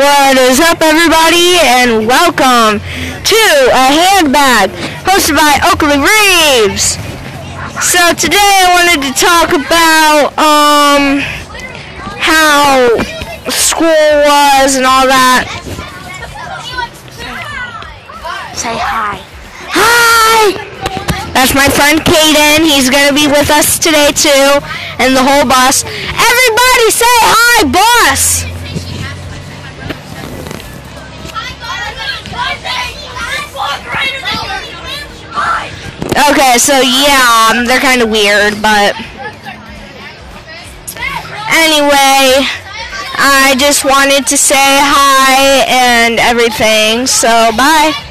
What is up, everybody, and welcome to a handbag hosted by Oakley Reeves. So today I wanted to talk about um how school was and all that. Say hi. Hi. That's my friend Kaden. He's gonna be with us today too, and the whole bus. Everybody say hi, boss. Okay, so yeah, um, they're kind of weird, but anyway, I just wanted to say hi and everything, so bye.